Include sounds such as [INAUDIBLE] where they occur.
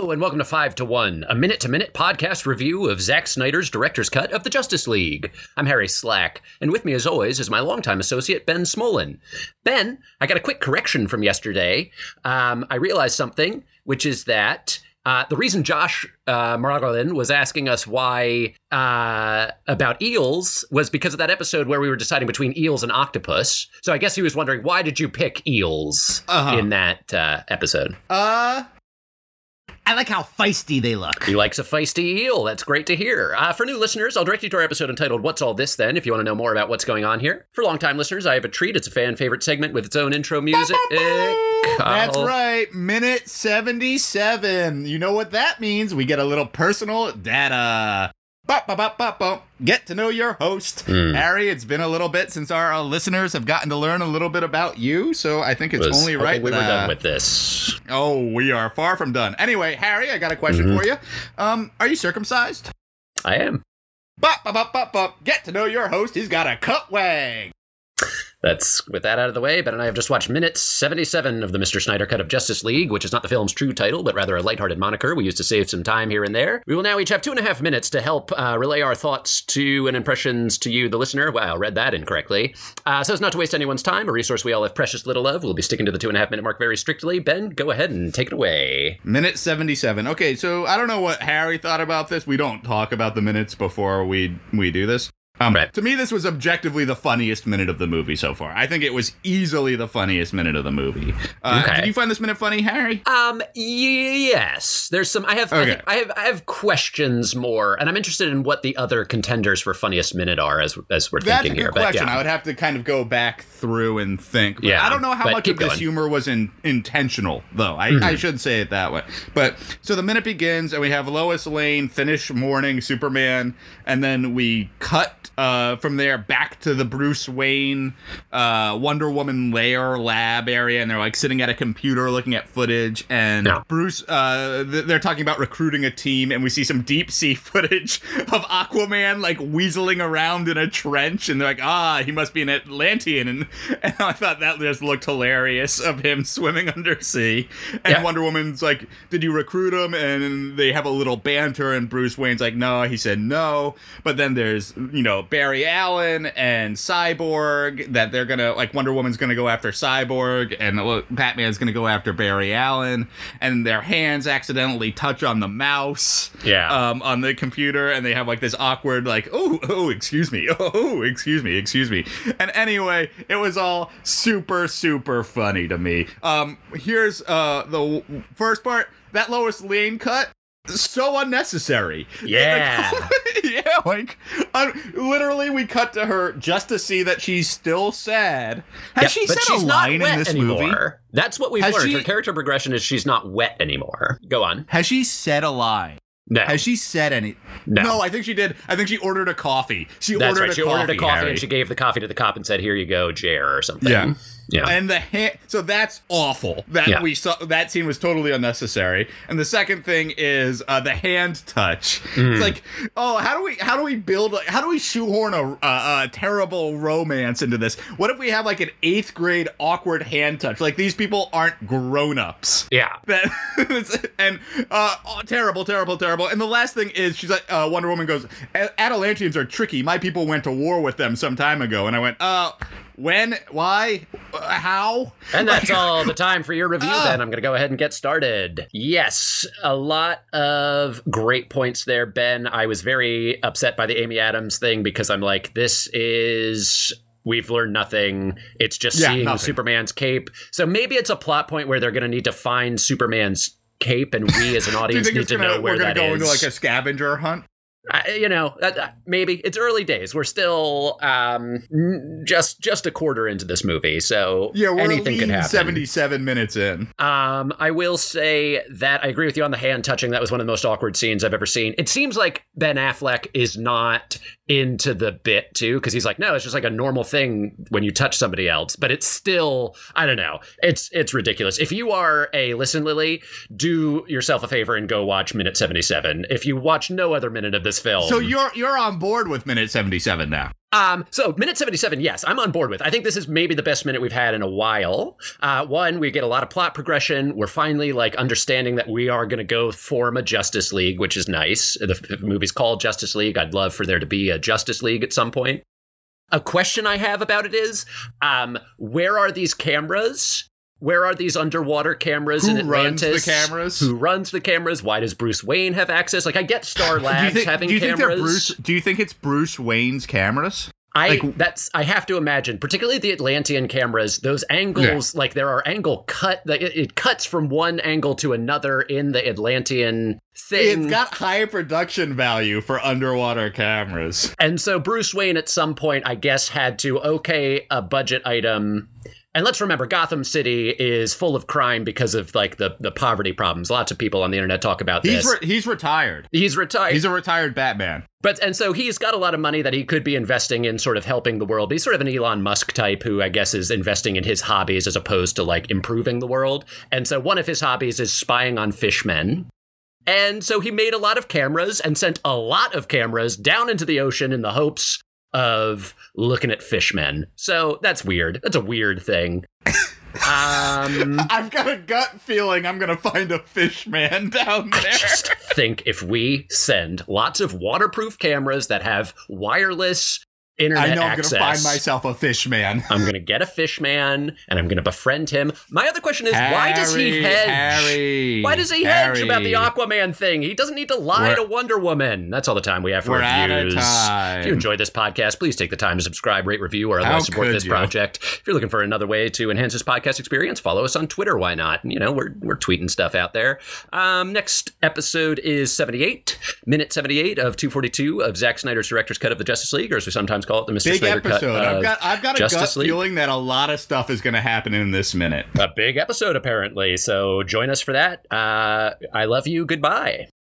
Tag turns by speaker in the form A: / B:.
A: Hello, and welcome to 5 to 1, a minute to minute podcast review of Zack Snyder's director's cut of the Justice League. I'm Harry Slack, and with me, as always, is my longtime associate, Ben Smolin. Ben, I got a quick correction from yesterday. Um, I realized something, which is that. Uh, the reason Josh uh, Margolin was asking us why uh, about eels was because of that episode where we were deciding between eels and octopus. So I guess he was wondering why did you pick eels
B: Uh-huh.
A: in that uh, episode?
B: Uh, I like how feisty they look.
A: He likes a feisty eel. That's great to hear. Uh, for new listeners, I'll direct you to our episode entitled What's All This Then, if you want to know more about what's going on here. For longtime listeners, I have a treat. It's a fan favorite segment with its own intro music.
B: That's right, minute 77. You know what that means? We get a little personal data. Bop, bop, bop, bop, bop. Get to know your host.
A: Hmm.
B: Harry, it's been a little bit since our uh, listeners have gotten to learn a little bit about you, so I think it's
A: was
B: only right
A: we were
B: that,
A: done
B: uh,
A: with this.
B: Oh, we are far from done. Anyway, Harry, I got a question
A: Mhm.
B: for you. Um, are you circumcised?
A: I am.
B: Bop, bop, bop, bop, bop. Get to know your host. He's got a cut wag.
A: That's with that out of the way. Ben and I have just watched minute 77 of the Mr. Snyder cut of Justice League, which is not the film's true title, but rather a lighthearted moniker we used to save some time here and there. We will now each have two and a half minutes to help uh, relay our thoughts to and impressions to you, the listener. Wow, read that incorrectly. Uh, so as not to waste anyone's time, a resource we all have precious little of, we'll be sticking to the two and a half minute mark very strictly. Ben, go ahead and take it away.
B: Minute 77. Okay, so I don't know what Harry thought about this. We don't talk about the minutes before we we do this. Um,
A: Right.
B: To me, this was objectively the funniest minute of the movie so far. I think it was easily the funniest minute of the movie. Uh,
A: Okay.
B: Did you find this minute funny, Harry?
A: Um. Yes. There's some. I have. I,
B: Okay.
A: think- I have. I have questions more, and I'm interested in what the other contenders for funniest minute are as as we're
B: That's a
A: thinking
B: good
A: here.
B: question.
A: But
B: I would have to kind of go back through and think. But
A: Yeah,
B: I don't know how much
A: keep
B: of this humor was in, intentional, though. I,
A: Mhm.
B: I should say it that way. But so the minute begins, and we have Lois Lane finish mourning Superman, and then we cut uh, from there back to the Bruce Wayne uh, Wonder Woman lair lab area, and they're like sitting at a computer looking at footage, and
A: Yeah.
B: Bruce, uh, th- they're talking about recruiting a team, and we see some deep sea [LAUGHS] footage of Aquaman like weaseling around in a trench, and they're like, ah, he must be an Atlantean, and, [LAUGHS] and I thought that just looked hilarious of him swimming [LAUGHS] undersea, and
A: Yeah.
B: Wonder Woman's like, did you recruit him? And they have a little banter, and Bruce Wayne's like, no, he said no, but then there's you know Barry Allen and Cyborg that they're gonna like Wonder Woman's gonna go after Cyborg, and Batman's gonna go after Barry Allen, and their hands accidentally touch on the mouse
A: Yeah.
B: um, on the computer, and they have like this awkward, like, oh, oh, excuse me, [LAUGHS] oh, excuse me, excuse me. And anyway, it was all super, super funny to me. Um, here's uh the first part that Lois Lane cut. So unnecessary.
A: Yeah. [LAUGHS]
B: yeah, like uh, literally, we cut to her just to see that she's still sad. Has
A: Yeah,
B: she said
A: she's
B: a line in this
A: anymore.
B: movie?
A: That's what we've
B: Has
A: learned.
B: she-
A: Her character progression is she's not wet anymore. Go on.
B: Has she said a line?
A: No.
B: Has she said any?
A: No.
B: I think she did. I think she ordered a coffee. She
A: That's
B: ordered
A: right.
B: a
A: She
B: coffee.
A: ordered a coffee
B: Harry.
A: and she gave the coffee to the cop and said, "Here you go, Jer," or something.
B: Yeah.
A: Yeah.
B: And the hand, so that's awful. That
A: Yeah.
B: we saw that scene was totally unnecessary. And the second thing is uh, the hand touch.
A: Mm.
B: It's like, oh, how do we how do we build like how do we shoehorn a, a, a terrible romance into this? What if we have like an eighth grade awkward hand touch? Like these people aren't grown ups.
A: yeah. [LAUGHS]
B: That and uh, oh, terrible, terrible, terrible. And the last thing is, she's like, uh, Wonder Woman goes, "A- Atalanteans are tricky. My people went to war with them some time ago. And I went, uh, when, why, uh, how?
A: And that's [LAUGHS] all the time for your review,
B: Ah.
A: Ben. I'm going to go ahead and get started. Yes, a lot of great points there, Ben. I was very upset by the Amy Adams thing because I'm like, this is. We've learned nothing. It's just
B: Yeah,
A: seeing
B: nothing.
A: Superman's cape. So maybe it's a plot point where they're going to need to find Superman's cape, and we as an [LAUGHS] audience need to
B: gonna,
A: know where
B: that is.
A: we're that
B: go
A: is.
B: into like a scavenger hunt?
A: I, you know, that, that- maybe it's early days. We're still um, n- just just a quarter into this movie, so
B: Yeah,
A: anything could happen.
B: 77 minutes in.
A: Um, I will say that I agree with you on the hand touching. That was one of the most awkward scenes I've ever seen. It seems like Ben Affleck is not into the bit too, because he's like, no, it's just like a normal thing when you touch somebody else. But it's still, I don't know, it's it's ridiculous. If you are a listen, Lily, do yourself a favor and go watch minute seventy seven. If you watch no other minute of this this film.
B: So you're you're on board with minute 77 now.
A: Um, so minute 77, yes, I'm on board with. I think this is maybe the best minute we've had in a while. Uh, one, we get a lot of plot progression. We're finally like understanding that we are going to go form a Justice League, which is nice. The, the movie's called Justice League. I'd love for there to be a Justice League at some point. A question I have about it is, um, where are these cameras? Where are these underwater cameras
B: Who
A: in
B: runs
A: Atlantis?
B: the cameras?
A: Who runs the cameras? Why does Bruce Wayne have access? Like, I get [LAUGHS] Star Labs
B: think,
A: having
B: do you think they're. Bruce? Do you think it's Bruce Wayne's cameras?
A: I
B: Like-
A: that's I have to imagine, particularly the Atlantean cameras. Those angles, like there are angle cut, like it, it cuts from one angle to another in the Atlantean thing.
B: It's got high production value for underwater cameras.
A: and so Bruce Wayne, at some point, I guess, had to okay a budget item. And let's remember, Gotham City is full of crime because of like the the poverty problems. Lots of people on the internet talk about
B: He's
A: this.
B: re- he's retired.
A: he's retired.
B: He's a retired Batman.
A: But and so he's got a lot of money that he could be investing in sort of helping the world. He's sort of an Elon Musk type who I guess is investing in his hobbies as opposed to like improving the world. And so one of his hobbies is spying on fishmen. And so he made a lot of cameras and sent a lot of cameras down into the ocean in the hopes of looking at fishmen. So that's weird. That's a weird thing. [LAUGHS] Um
B: I've got a gut feeling I'm gonna find a fish man [LAUGHS] down
A: I
B: there.
A: just think if we send lots of waterproof cameras that have wireless internet
B: I know I'm
A: access,
B: gonna find myself a fish man. [LAUGHS]
A: I'm gonna get a fish man and I'm gonna befriend him. My other question is, why does he hedge?
B: Harry,
A: Why does he hedge about the Aquaman thing? He doesn't need to lie
B: We're-
A: to Wonder Woman. That's all the time we have for
B: We're out of
A: reviews. If you enjoyed this podcast, please take the time to subscribe, rate, review, or otherwise support this
B: you?
A: project. If you're looking for another way to enhance this podcast experience, follow us on Twitter. Why not? You know, we're we're tweeting stuff out there. Um, next episode is 78, minute 78 of 242 of Zack Snyder's director's cut of the Justice League, or as we sometimes call it, the Mr.
B: Big
A: Snyder cut.
B: episode. I've got I've got a
A: Justice
B: gut
A: League.
B: feeling that a lot of stuff is gonna happen in this minute.
A: a big episode apparently. So join us for that. Uh, I love you. Goodbye.